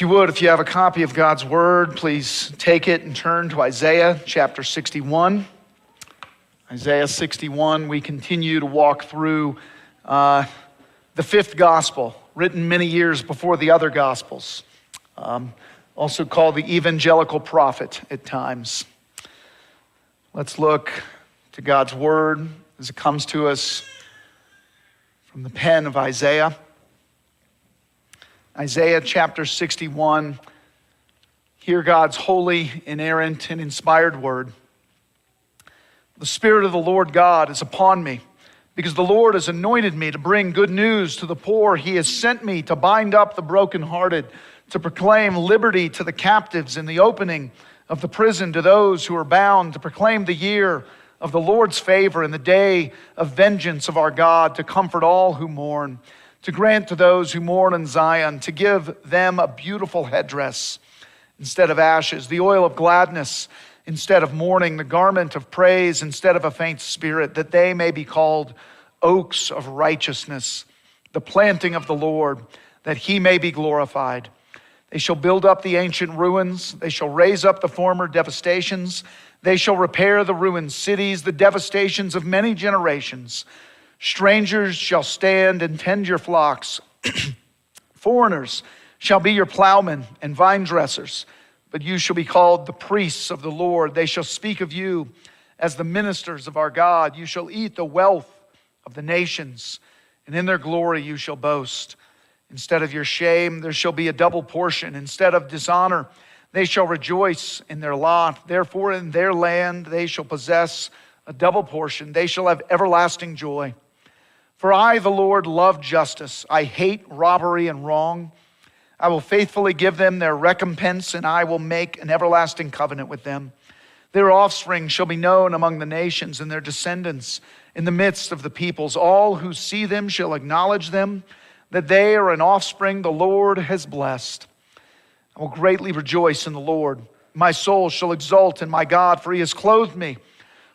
If you would, if you have a copy of God's Word, please take it and turn to Isaiah chapter 61. Isaiah 61, we continue to walk through uh, the fifth gospel, written many years before the other gospels, um, also called the evangelical prophet at times. Let's look to God's Word as it comes to us from the pen of Isaiah. Isaiah chapter 61. Hear God's holy, inerrant, and inspired word. The Spirit of the Lord God is upon me, because the Lord has anointed me to bring good news to the poor. He has sent me to bind up the brokenhearted, to proclaim liberty to the captives and the opening of the prison to those who are bound, to proclaim the year of the Lord's favor and the day of vengeance of our God, to comfort all who mourn to grant to those who mourn in Zion, to give them a beautiful headdress instead of ashes, the oil of gladness instead of mourning, the garment of praise instead of a faint spirit, that they may be called oaks of righteousness, the planting of the Lord, that he may be glorified. They shall build up the ancient ruins, they shall raise up the former devastations, they shall repair the ruined cities, the devastations of many generations. Strangers shall stand and tend your flocks. Foreigners shall be your plowmen and vine dressers, but you shall be called the priests of the Lord. They shall speak of you as the ministers of our God. You shall eat the wealth of the nations, and in their glory you shall boast. Instead of your shame, there shall be a double portion. Instead of dishonor, they shall rejoice in their lot. Therefore, in their land they shall possess a double portion. They shall have everlasting joy. For I, the Lord, love justice. I hate robbery and wrong. I will faithfully give them their recompense, and I will make an everlasting covenant with them. Their offspring shall be known among the nations, and their descendants in the midst of the peoples. All who see them shall acknowledge them, that they are an offspring the Lord has blessed. I will greatly rejoice in the Lord. My soul shall exult in my God, for he has clothed me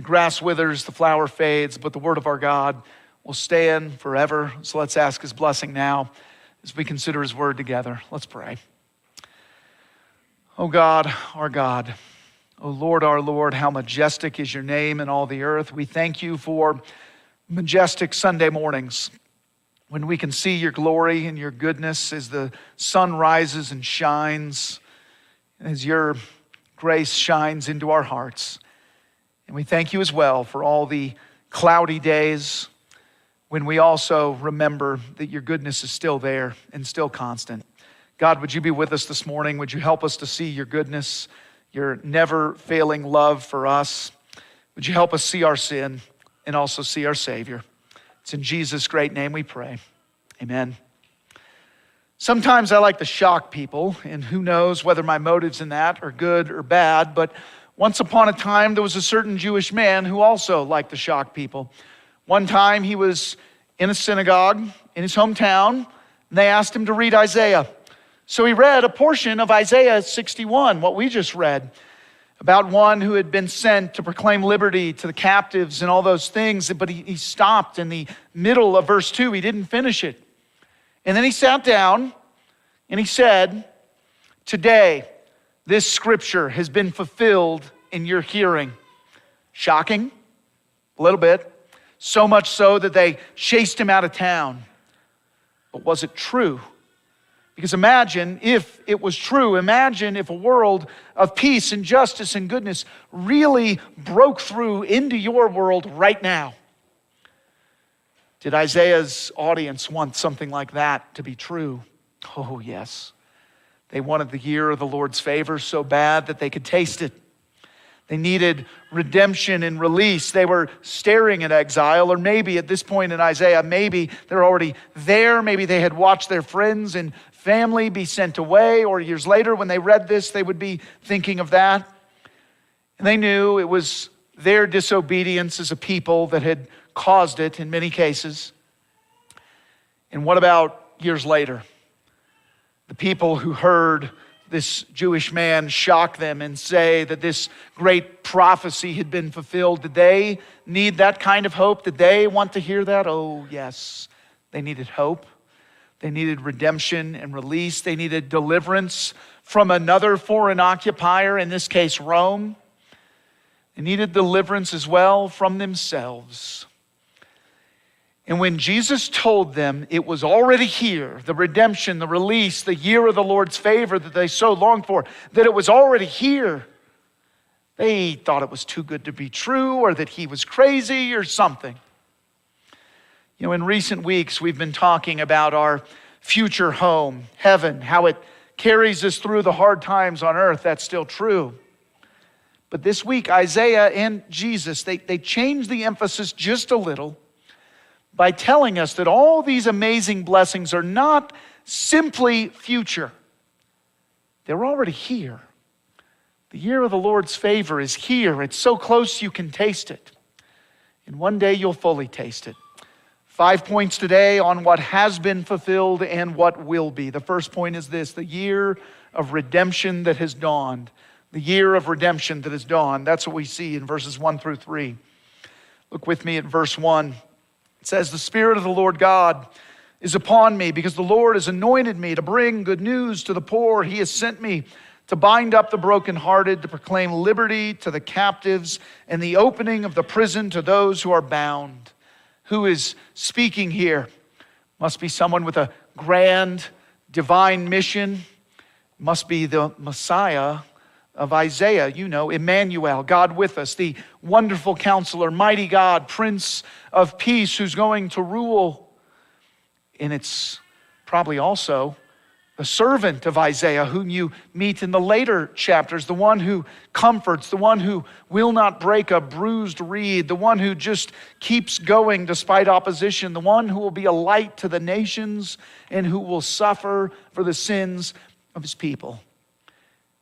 The grass withers, the flower fades, but the word of our God will stand forever. So let's ask his blessing now as we consider his word together. Let's pray. Oh God, our God, oh Lord, our Lord, how majestic is your name in all the earth. We thank you for majestic Sunday mornings when we can see your glory and your goodness as the sun rises and shines, as your grace shines into our hearts. And we thank you as well for all the cloudy days when we also remember that your goodness is still there and still constant. God, would you be with us this morning? Would you help us to see your goodness, your never failing love for us? Would you help us see our sin and also see our Savior? It's in Jesus' great name we pray. Amen. Sometimes I like to shock people, and who knows whether my motives in that are good or bad, but once upon a time, there was a certain Jewish man who also liked to shock people. One time, he was in a synagogue in his hometown, and they asked him to read Isaiah. So he read a portion of Isaiah 61, what we just read, about one who had been sent to proclaim liberty to the captives and all those things, but he, he stopped in the middle of verse 2. He didn't finish it. And then he sat down and he said, Today, this scripture has been fulfilled in your hearing. Shocking? A little bit. So much so that they chased him out of town. But was it true? Because imagine if it was true. Imagine if a world of peace and justice and goodness really broke through into your world right now. Did Isaiah's audience want something like that to be true? Oh, yes. They wanted the year of the Lord's favor so bad that they could taste it. They needed redemption and release. They were staring at exile, or maybe at this point in Isaiah, maybe they're already there. Maybe they had watched their friends and family be sent away, or years later, when they read this, they would be thinking of that. And they knew it was their disobedience as a people that had caused it in many cases. And what about years later? The people who heard this Jewish man shock them and say that this great prophecy had been fulfilled. Did they need that kind of hope? Did they want to hear that? Oh, yes. They needed hope. They needed redemption and release. They needed deliverance from another foreign occupier, in this case, Rome. They needed deliverance as well from themselves. And when Jesus told them it was already here, the redemption, the release, the year of the Lord's favor that they so longed for, that it was already here, they thought it was too good to be true or that he was crazy or something. You know, in recent weeks, we've been talking about our future home, heaven, how it carries us through the hard times on earth. That's still true. But this week, Isaiah and Jesus, they, they changed the emphasis just a little by telling us that all these amazing blessings are not simply future, they're already here. The year of the Lord's favor is here. It's so close you can taste it. And one day you'll fully taste it. Five points today on what has been fulfilled and what will be. The first point is this the year of redemption that has dawned. The year of redemption that has dawned. That's what we see in verses 1 through 3. Look with me at verse 1. It says, The Spirit of the Lord God is upon me because the Lord has anointed me to bring good news to the poor. He has sent me to bind up the brokenhearted, to proclaim liberty to the captives, and the opening of the prison to those who are bound. Who is speaking here? Must be someone with a grand divine mission. Must be the Messiah of Isaiah, you know, Emmanuel, God with us, the wonderful counselor, mighty God, Prince of Peace, who's going to rule. And it's probably also the servant of Isaiah, whom you meet in the later chapters, the one who comforts, the one who will not break a bruised reed, the one who just keeps going despite opposition, the one who will be a light to the nations and who will suffer for the sins of his people.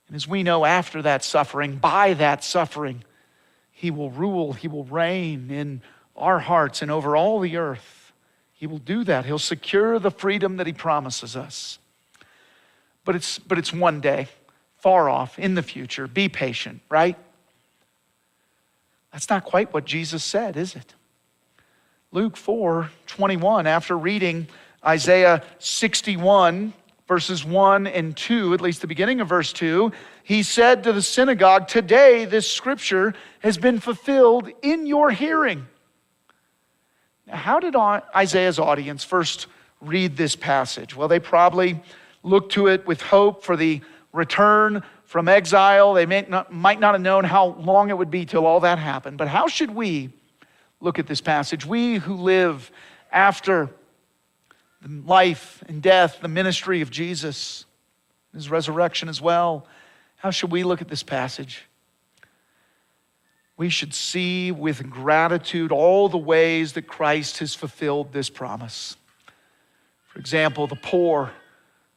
And as we know, after that suffering, by that suffering, he will rule, he will reign in our hearts and over all the earth. He will do that. He'll secure the freedom that he promises us. But it's, but it's one day, far off, in the future. Be patient, right? That's not quite what Jesus said, is it? Luke 4 21, after reading Isaiah 61, verses 1 and 2, at least the beginning of verse 2, he said to the synagogue, Today this scripture has been fulfilled in your hearing. Now, how did Isaiah's audience first read this passage? Well, they probably looked to it with hope for the return from exile. They not, might not have known how long it would be till all that happened. But how should we look at this passage? We who live after the life and death, the ministry of Jesus, his resurrection as well. How should we look at this passage? We should see with gratitude all the ways that Christ has fulfilled this promise. For example, the poor,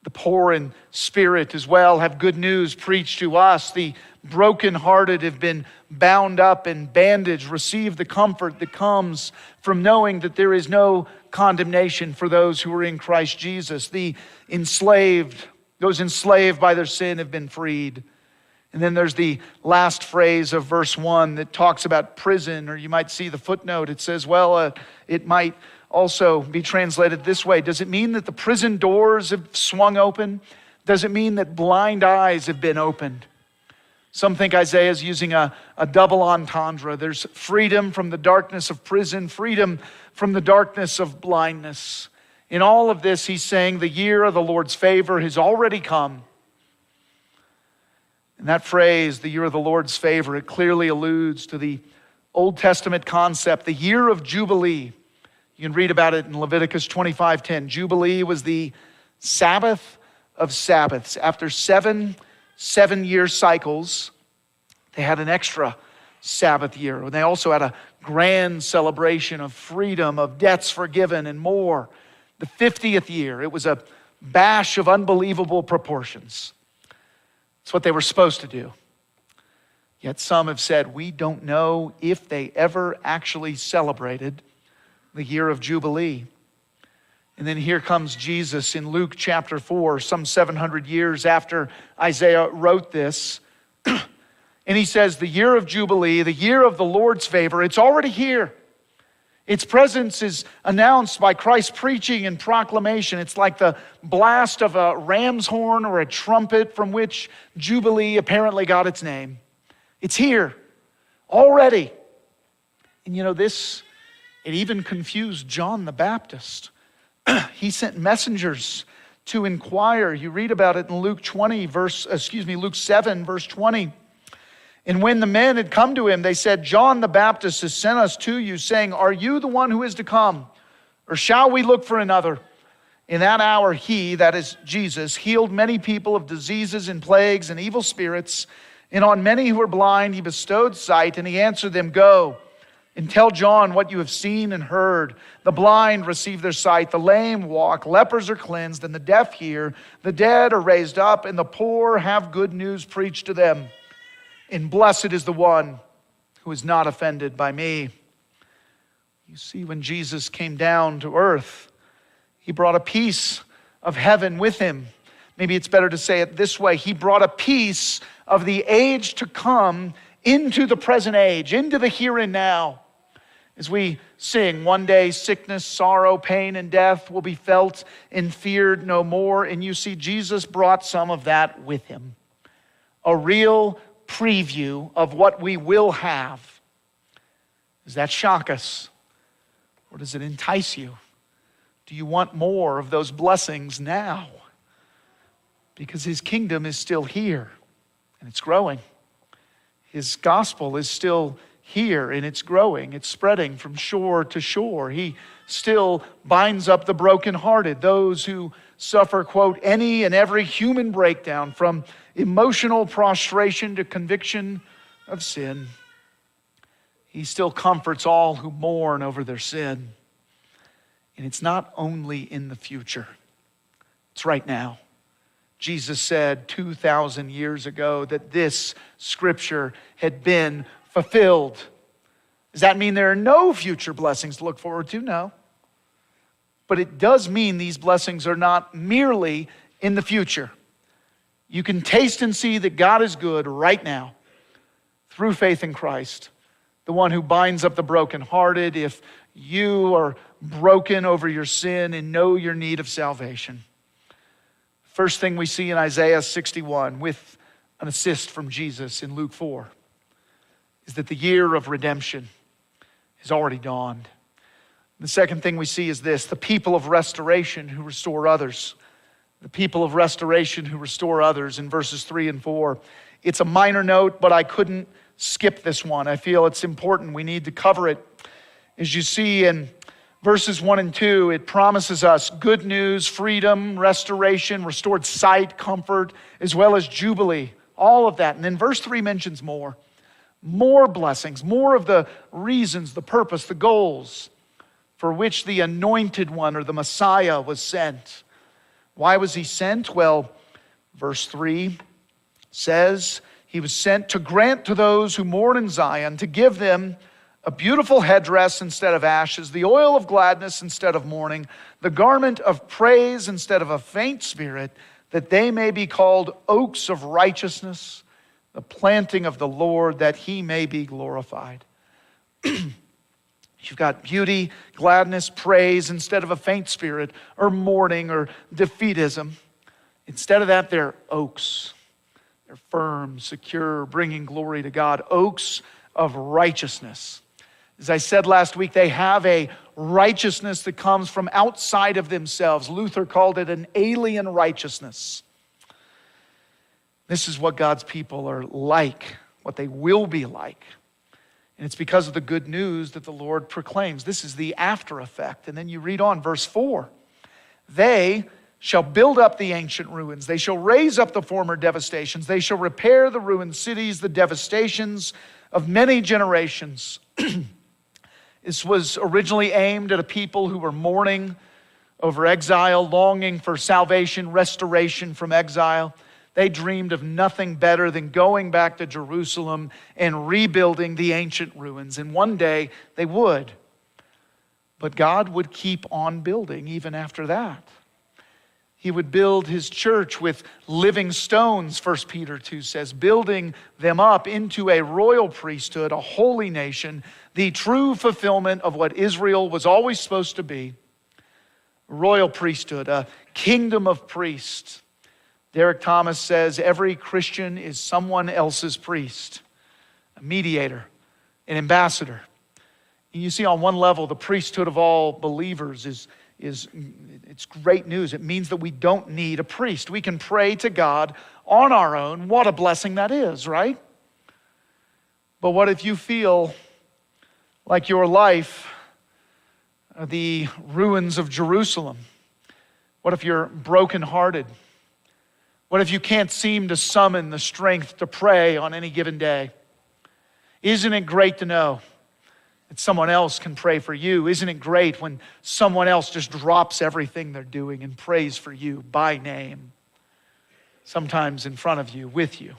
the poor in spirit as well, have good news preached to us. The brokenhearted have been bound up and bandaged, receive the comfort that comes from knowing that there is no condemnation for those who are in Christ Jesus. The enslaved, those enslaved by their sin, have been freed. And then there's the last phrase of verse 1 that talks about prison, or you might see the footnote. It says, well, uh, it might also be translated this way Does it mean that the prison doors have swung open? Does it mean that blind eyes have been opened? Some think Isaiah is using a, a double entendre. There's freedom from the darkness of prison, freedom from the darkness of blindness. In all of this, he's saying the year of the Lord's favor has already come. And that phrase, the year of the Lord's favor, it clearly alludes to the Old Testament concept, the year of Jubilee. You can read about it in Leviticus 25:10. Jubilee was the Sabbath of Sabbaths. After seven seven year cycles, They had an extra Sabbath year. And they also had a grand celebration of freedom, of debts forgiven, and more. The 50th year, it was a bash of unbelievable proportions. It's what they were supposed to do. Yet some have said, we don't know if they ever actually celebrated the year of Jubilee. And then here comes Jesus in Luke chapter 4, some 700 years after Isaiah wrote this. and he says, The year of Jubilee, the year of the Lord's favor, it's already here. Its presence is announced by Christ's preaching and proclamation. It's like the blast of a ram's horn or a trumpet from which Jubilee apparently got its name. It's here already. And you know, this, it even confused John the Baptist. he sent messengers to inquire. You read about it in Luke 20, verse, excuse me, Luke 7, verse 20. And when the men had come to him, they said, John the Baptist has sent us to you, saying, Are you the one who is to come? Or shall we look for another? In that hour, he, that is Jesus, healed many people of diseases and plagues and evil spirits. And on many who were blind, he bestowed sight. And he answered them, Go and tell John what you have seen and heard. The blind receive their sight, the lame walk, lepers are cleansed, and the deaf hear. The dead are raised up, and the poor have good news preached to them and blessed is the one who is not offended by me. You see, when Jesus came down to earth, he brought a piece of heaven with him. Maybe it's better to say it this way He brought a piece of the age to come into the present age, into the here and now. As we sing, one day sickness, sorrow, pain, and death will be felt and feared no more. And you see, Jesus brought some of that with him. A real preview of what we will have. Does that shock us? Or does it entice you? Do you want more of those blessings now? Because his kingdom is still here and it's growing. His gospel is still here and it's growing, it's spreading from shore to shore. He still binds up the brokenhearted, those who suffer, quote, any and every human breakdown from emotional prostration to conviction of sin. He still comforts all who mourn over their sin. And it's not only in the future, it's right now. Jesus said 2,000 years ago that this scripture had been fulfilled. Does that mean there are no future blessings to look forward to? No. But it does mean these blessings are not merely in the future. You can taste and see that God is good right now through faith in Christ, the one who binds up the brokenhearted. If you are broken over your sin and know your need of salvation. First thing we see in Isaiah 61 with an assist from Jesus in Luke 4 is that the year of redemption has already dawned. The second thing we see is this the people of restoration who restore others the people of restoration who restore others in verses 3 and 4. It's a minor note, but I couldn't skip this one. I feel it's important. We need to cover it. As you see in verses 1 and 2, it promises us good news, freedom, restoration, restored sight, comfort, as well as jubilee. All of that. And then verse 3 mentions more more blessings, more of the reasons, the purpose, the goals for which the anointed one or the Messiah was sent. Why was he sent? Well, verse 3 says he was sent to grant to those who mourn in Zion, to give them a beautiful headdress instead of ashes, the oil of gladness instead of mourning, the garment of praise instead of a faint spirit, that they may be called oaks of righteousness, the planting of the Lord, that he may be glorified. You've got beauty, gladness, praise instead of a faint spirit or mourning or defeatism. Instead of that, they're oaks. They're firm, secure, bringing glory to God. Oaks of righteousness. As I said last week, they have a righteousness that comes from outside of themselves. Luther called it an alien righteousness. This is what God's people are like, what they will be like. And it's because of the good news that the Lord proclaims. This is the after effect. And then you read on, verse 4. They shall build up the ancient ruins. They shall raise up the former devastations. They shall repair the ruined cities, the devastations of many generations. this was originally aimed at a people who were mourning over exile, longing for salvation, restoration from exile. They dreamed of nothing better than going back to Jerusalem and rebuilding the ancient ruins. And one day they would. But God would keep on building even after that. He would build his church with living stones, 1 Peter 2 says, building them up into a royal priesthood, a holy nation, the true fulfillment of what Israel was always supposed to be royal priesthood, a kingdom of priests. Derek Thomas says every Christian is someone else's priest, a mediator, an ambassador. And you see, on one level, the priesthood of all believers is is it's great news. It means that we don't need a priest. We can pray to God on our own. What a blessing that is, right? But what if you feel like your life are the ruins of Jerusalem? What if you're brokenhearted? What if you can't seem to summon the strength to pray on any given day? Isn't it great to know that someone else can pray for you. Isn't it great when someone else just drops everything they're doing and prays for you by name? Sometimes in front of you, with you.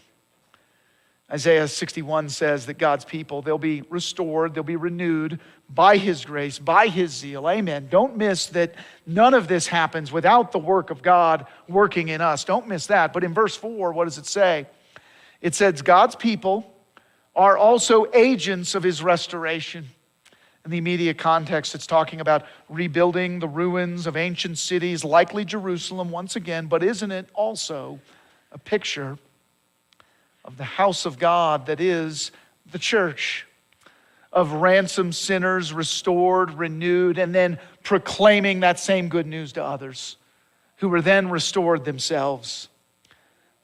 Isaiah 61 says that God's people, they'll be restored, they'll be renewed by His grace, by His zeal. Amen. Don't miss that none of this happens without the work of God working in us. Don't miss that. But in verse 4, what does it say? It says, God's people are also agents of His restoration. In the immediate context, it's talking about rebuilding the ruins of ancient cities, likely Jerusalem once again, but isn't it also a picture of the house of God that is the church? Of ransomed sinners restored, renewed, and then proclaiming that same good news to others who were then restored themselves.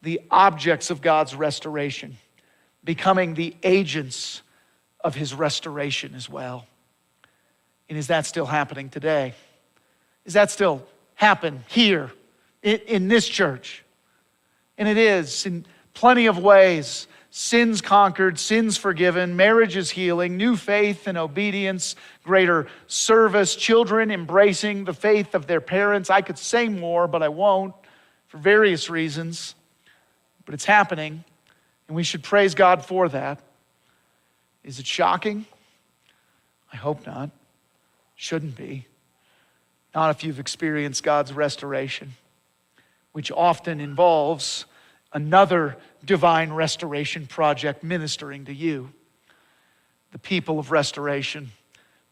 The objects of God's restoration, becoming the agents of his restoration as well. And is that still happening today? Is that still happen here in, in this church? And it is in plenty of ways. Sins conquered, sins forgiven, marriages healing, new faith and obedience, greater service, children embracing the faith of their parents. I could say more, but I won't for various reasons. But it's happening, and we should praise God for that. Is it shocking? I hope not. Shouldn't be. Not if you've experienced God's restoration, which often involves another divine restoration project ministering to you. The people of restoration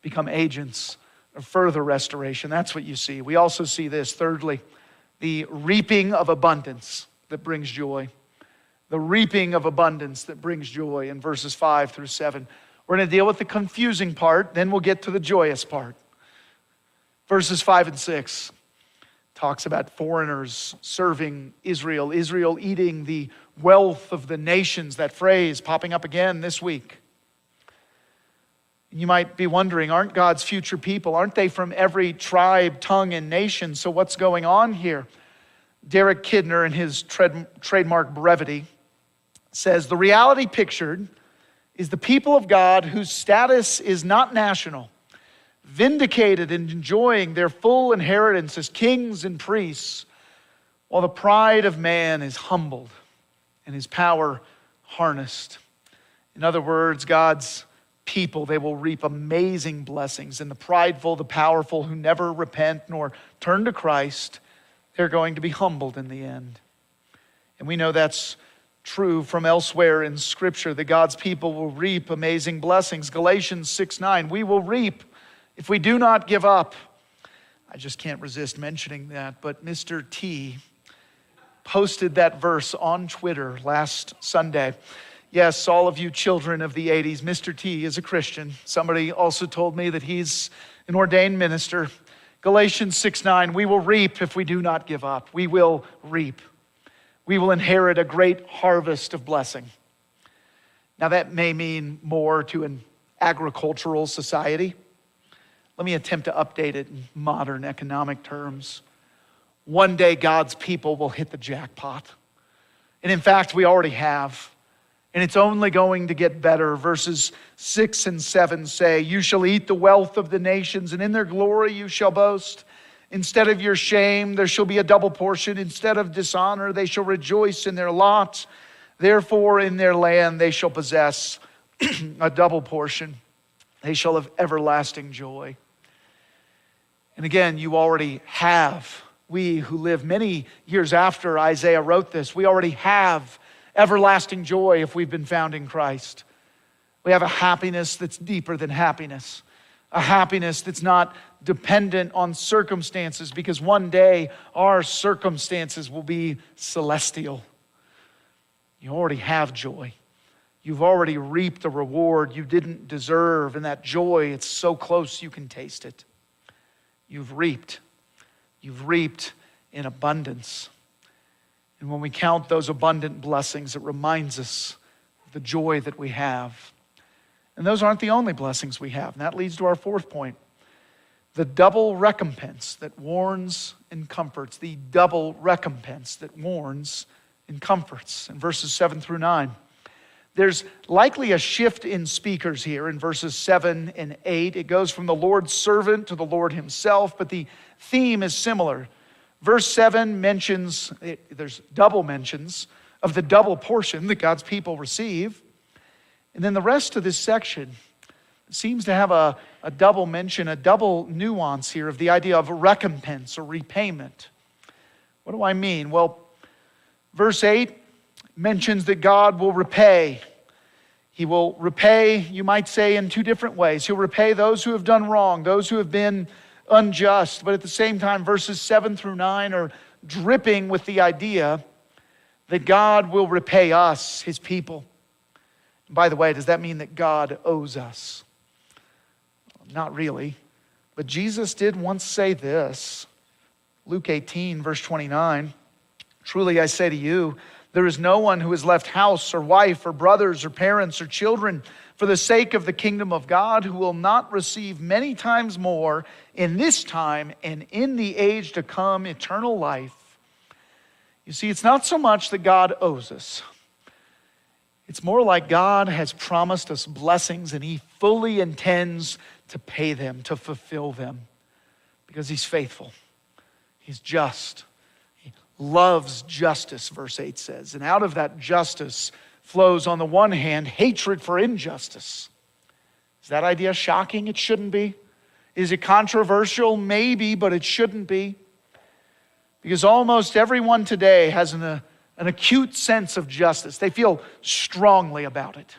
become agents of further restoration. That's what you see. We also see this, thirdly, the reaping of abundance that brings joy. The reaping of abundance that brings joy in verses 5 through 7. We're going to deal with the confusing part, then we'll get to the joyous part. Verses 5 and 6 talks about foreigners serving Israel, Israel eating the wealth of the nations, that phrase popping up again this week. You might be wondering, aren't God's future people, aren't they from every tribe, tongue, and nation? So what's going on here? Derek Kidner, in his trademark brevity, says the reality pictured is the people of God whose status is not national, vindicated and enjoying their full inheritance as kings and priests, while the pride of man is humbled and his power harnessed. In other words, God's people, they will reap amazing blessings. And the prideful, the powerful, who never repent nor turn to Christ, they're going to be humbled in the end. And we know that's true from elsewhere in Scripture that God's people will reap amazing blessings. Galatians 6 9, we will reap if we do not give up. I just can't resist mentioning that, but Mr. T posted that verse on Twitter last Sunday. Yes, all of you children of the 80s, Mr. T is a Christian. Somebody also told me that he's an ordained minister. Galatians 6 9, we will reap if we do not give up. We will reap we will inherit a great harvest of blessing. Now, that may mean more to an agricultural society. Let me attempt to update it in modern economic terms. one day God's people will hit the jackpot. And in fact, we already have. And it's only going to get better. Verses 6 and 7 say, You shall eat the wealth of the nations, and in their glory you shall boast. Instead of your shame, there shall be a double portion. Instead of dishonor, they shall rejoice in their lot. Therefore, in their land they shall possess a double portion. They shall have everlasting joy. And again, you already have. We who live many years after Isaiah wrote this, we already have everlasting joy if we've been found in Christ. We have a happiness that's deeper than happiness, a happiness that's not dependent on circumstances, because one day our circumstances will be celestial. You already have joy. You've already reaped a reward you didn't deserve, and that joy, it's so close you can taste it. You've reaped. You've reaped in abundance. And when we count those abundant blessings, it reminds us of the joy that we have. And those aren't the only blessings we have. And that leads to our fourth point the double recompense that warns and comforts. The double recompense that warns and comforts. In verses 7 through 9. There's likely a shift in speakers here in verses 7 and 8. It goes from the Lord's servant to the Lord himself, but the theme is similar. Verse 7 mentions, there's double mentions of the double portion that God's people receive. And then the rest of this section seems to have a, a double mention, a double nuance here of the idea of recompense or repayment. What do I mean? Well, verse 8 mentions that God will repay. He will repay, you might say, in two different ways. He'll repay those who have done wrong, those who have been unjust. But at the same time, verses 7 through 9 are dripping with the idea that God will repay us, his people. by the way, does that mean that God owes us? Not really. But Jesus did once say this Luke 18, verse 29 Truly I say to you, there is no one who has left house or wife or brothers or parents or children for the sake of the kingdom of God who will not receive many times more in this time and in the age to come eternal life. You see, it's not so much that God owes us. It's more like God has promised us blessings and He fully intends to pay them, to fulfill them, because He's faithful, He's just, loves justice, verse 8 says. And out of that justice, flows, on the one hand, hatred for injustice. Is that idea shocking? It shouldn't be. Is it controversial? Maybe, but it shouldn't be. Because almost everyone today has an, uh, an acute sense of justice. They feel strongly about it.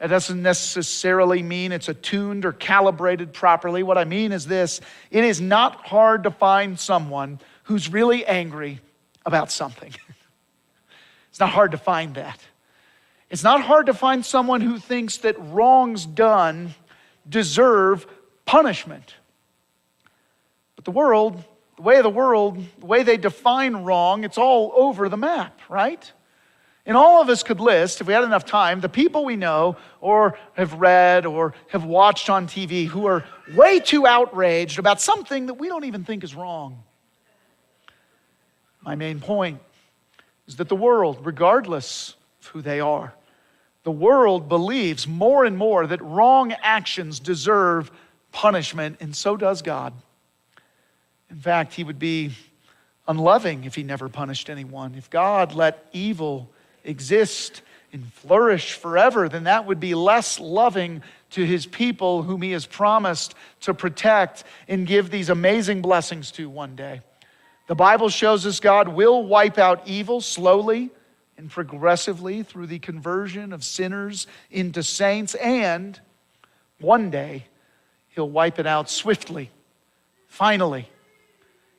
It doesn't necessarily mean it's attuned or calibrated properly. What I mean is this it is not hard to find someone who's really angry about something. it's not hard to find that. It's not hard to find someone who thinks that wrongs done deserve punishment. But the world, the way of the world, the way they define wrong, it's all over the map, right? And all of us could list, if we had enough time, the people we know or have read or have watched on TV who are way too outraged about something that we don't even think is wrong. My main point is that the world, regardless of who they are, the world believes more and more that wrong actions deserve punishment, and so does God. In fact, He would be unloving if He never punished anyone. If God let evil exist and flourish forever, then that would be less loving to His people whom He has promised to protect and give these amazing blessings to one day. The Bible shows us God will wipe out evil slowly and progressively through the conversion of sinners into saints, and one day he'll wipe it out swiftly, finally.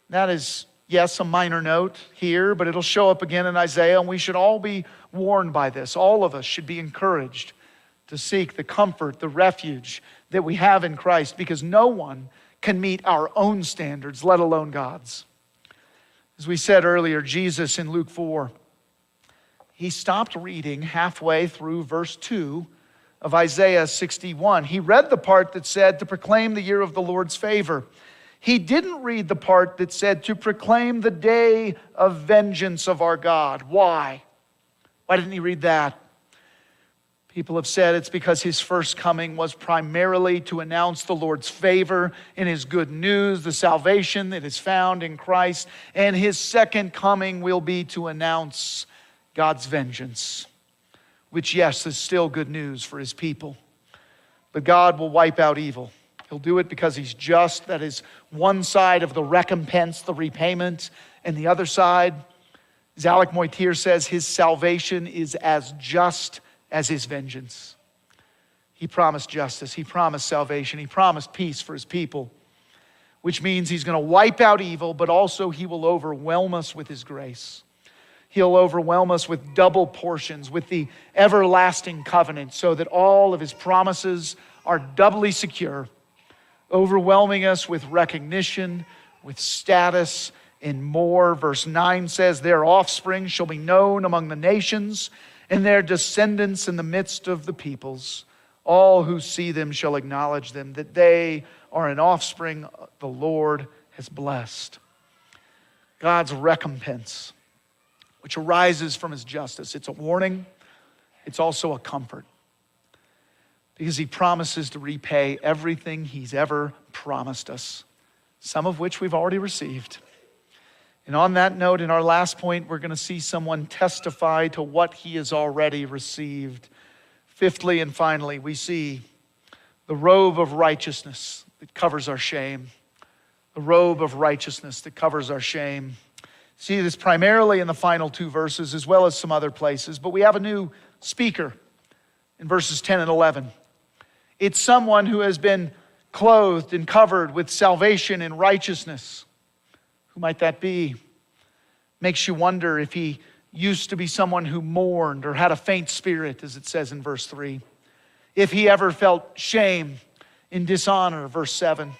That is, yes, a minor note here, but it'll show up again in Isaiah, and we should all be warned by this. All of us should be encouraged to seek the comfort, the refuge that we have in Christ, because no one can meet our own standards, let alone God's. As we said earlier, Jesus in Luke 4 he stopped reading halfway through verse 2 of Isaiah 61. He read the part that said, To proclaim the year of the Lord's favor. he didn't read the part that said to proclaim the day of vengeance of our God. Why? Why didn't he read that? People have said it's because his first coming was primarily to announce the Lord's favor in his good news, the salvation that is found in Christ, and his second coming will be to announce God's vengeance, which, yes, is still good news for his people. But God will wipe out evil. He'll do it because he's just. That is one side of the recompense, the repayment, and the other side, as Alec Motyer says, his salvation is as just as his vengeance. He promised justice, he promised salvation, he promised peace for his people, which means he's going to wipe out evil, but also he will overwhelm us with his grace. He'll overwhelm us with double portions, with the everlasting covenant, so that all of his promises are doubly secure, overwhelming us with recognition, with status, and more. Verse 9 says, Their offspring shall be known among the nations and their descendants in the midst of the peoples. All who see them shall acknowledge them, that they are an offspring the Lord has blessed. God's recompense, which arises from his justice, it's a warning, it's also a comfort. Because he promises to repay everything he's ever promised us, some of which we've already received. And on that note, in our last point, we're going to see someone testify to what he has already received. Fifthly and finally, we see the robe of righteousness that covers our shame. The robe of righteousness that covers our shame. See this primarily in the final two verses as well as some other places, but we have a new speaker in verses 10 and 11. It's someone who has been clothed and covered with salvation and righteousness. Who might that be? Makes you wonder if he used to be someone who mourned or had a faint spirit, as it says in verse 3. If he ever felt shame in dishonor, verse 7.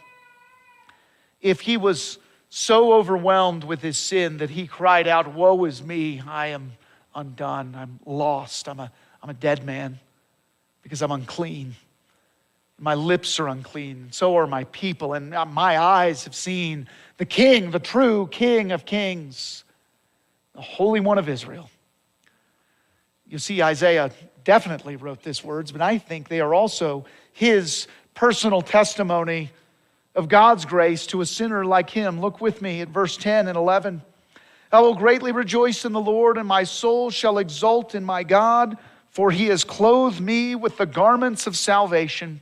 If he was so overwhelmed with his sin that he cried out, Woe is me, I am undone, I'm lost, I'm a, I'm a dead man because I'm unclean. My lips are unclean, so are my people, and uh, my eyes have seen the King, the true King of kings, the Holy One of Israel. You see, Isaiah definitely wrote these words, but I think they are also his personal testimony of God's grace to a sinner like him. Look with me at verse 10 and 11. I will greatly rejoice in the Lord, and my soul shall exult in my God, for he has clothed me with the garments of salvation.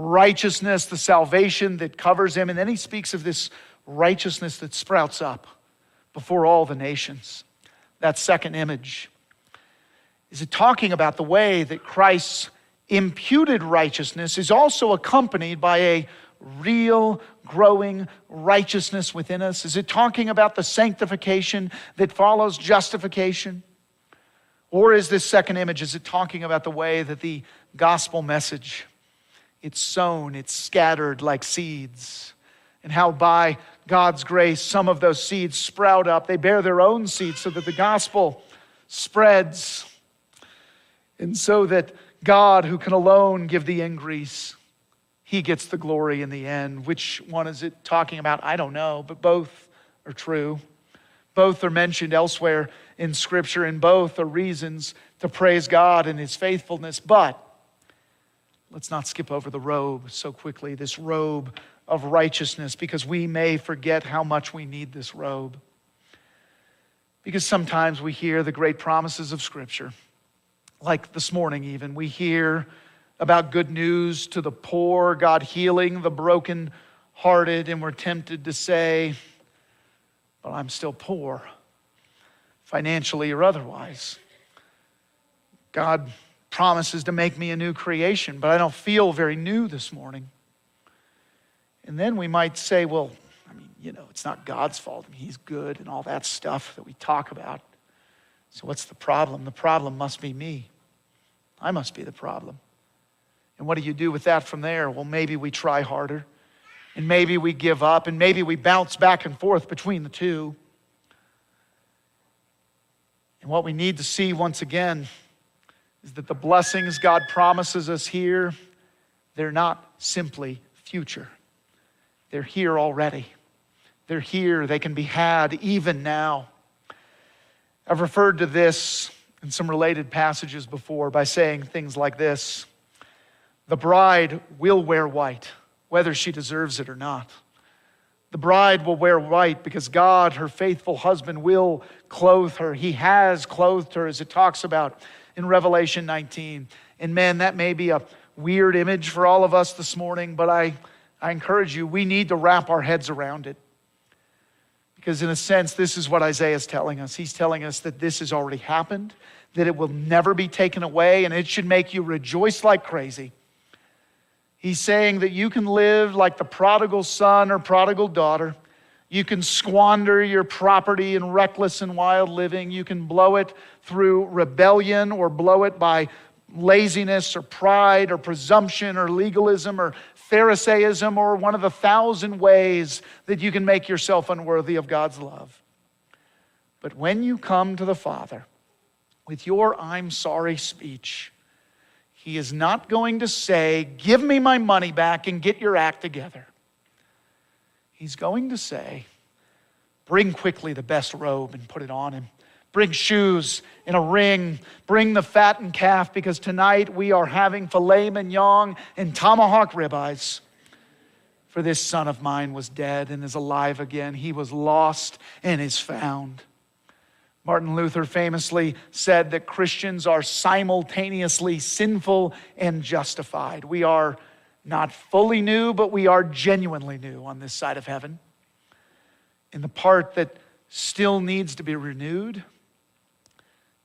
righteousness, the salvation that covers him. And then he speaks of this righteousness that sprouts up before all the nations. That second image. Is it talking about the way that Christ's imputed righteousness is also accompanied by a real growing righteousness within us? Is it talking about the sanctification that follows justification? Or is this second image, is it talking about the way that the gospel message it's sown, it's scattered like seeds. And how by God's grace, some of those seeds sprout up. They bear their own seeds so that the gospel spreads. And so that God, who can alone give the increase, he gets the glory in the end. Which one is it talking about? I don't know, but both are true. Both are mentioned elsewhere in Scripture, and both are reasons to praise God and his faithfulness. But Let's not skip over the robe so quickly, this robe of righteousness, because we may forget how much we need this robe. Because sometimes we hear the great promises of Scripture, like this morning, even. We hear about good news to the poor, God healing the broken hearted, and we're tempted to say, But I'm still poor, financially or otherwise. God promises to make me a new creation, but I don't feel very new this morning. And then we might say, well, I mean, you know, it's not God's fault. I mean, he's good and all that stuff that we talk about. So, what's the problem? The problem must be me. I must be the problem. And what do you do with that from there? Well, maybe we try harder, and maybe we give up, and maybe we bounce back and forth between the two. And what we need to see once again is that the blessings God promises us here, they're not simply future. They're here already. They're here. They can be had even now. I've referred to this in some related passages before by saying things like this The bride will wear white, whether she deserves it or not. The bride will wear white because God, her faithful husband, will clothe her. He has clothed her, as it talks about in Revelation 19. And man, that may be a weird image for all of us this morning, but I, I encourage you, we need to wrap our heads around it. Because, in a sense, this is what Isaiah is telling us. He's telling us that this has already happened, that it will never be taken away, and it should make you rejoice like crazy. He's saying that you can live like the prodigal son or prodigal daughter. You can squander your property in reckless and wild living. You can blow it through rebellion or blow it by laziness or pride or presumption or legalism or Pharisaism or one of the thousand ways that you can make yourself unworthy of God's love. But when you come to the Father with your I'm sorry speech, He is not going to say, Give me my money back and get your act together. He's going to say, Bring quickly the best robe and put it on him. Bring shoes and a ring. Bring the fattened calf because tonight we are having filet mignon and tomahawk ribeyes. For this son of mine was dead and is alive again. He was lost and is found. Martin Luther famously said that Christians are simultaneously sinful and justified. We are not fully new, but we are genuinely new on this side of heaven. In the part that still needs to be renewed,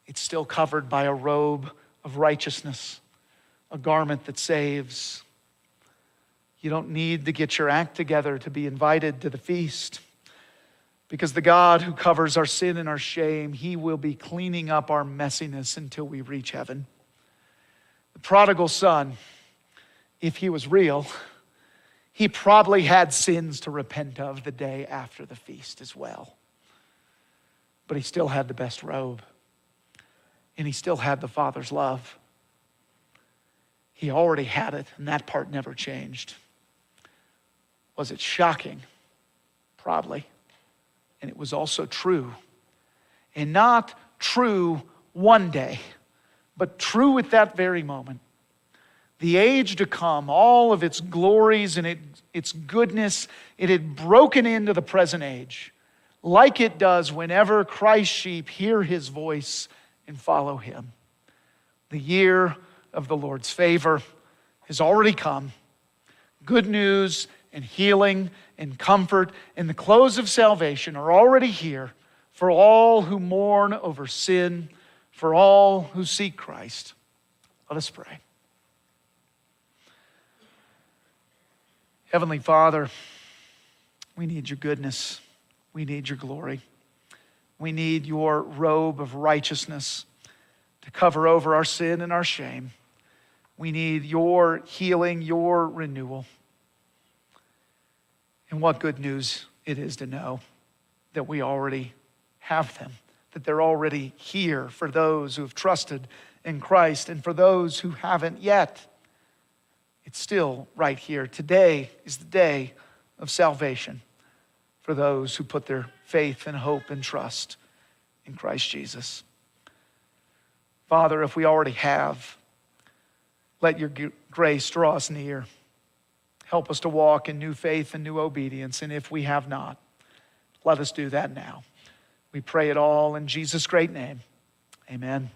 it's still covered by a robe of righteousness, a garment that saves. You don't need to get your act together to be invited to the feast. Because the God who covers our sin and our shame, He will be cleaning up our messiness until we reach heaven. The prodigal son, if he was real, he probably had sins to repent of the day after the feast as well. But he still had the best robe and he still had the Father's love. He already had it, and that part never changed. Was it shocking? Probably. And it was also true. And not true one day, but true at that very moment. The age to come, all of its glories and it, its goodness, it had broken into the present age, like it does whenever Christ's sheep hear his voice and follow him. The year of the Lord's favor has already come. Good news and healing and comfort and the clothes of salvation are already here for all who mourn over sin, for all who seek Christ. Let us pray. Heavenly Father, we need your goodness. We need your glory. We need your robe of righteousness to cover over our sin and our shame. We need your healing, your renewal. And what good news it is to know that we already have them, that they're already here for those who have trusted in Christ and for those who haven't yet. It's still right here. Today is the day of salvation for those who put their faith and hope and trust in Christ Jesus. Father, if we already have, let your grace draw us near. Help us to walk in new faith and new obedience. And if we have not, let us do that now. We pray it all in Jesus' great name. Amen.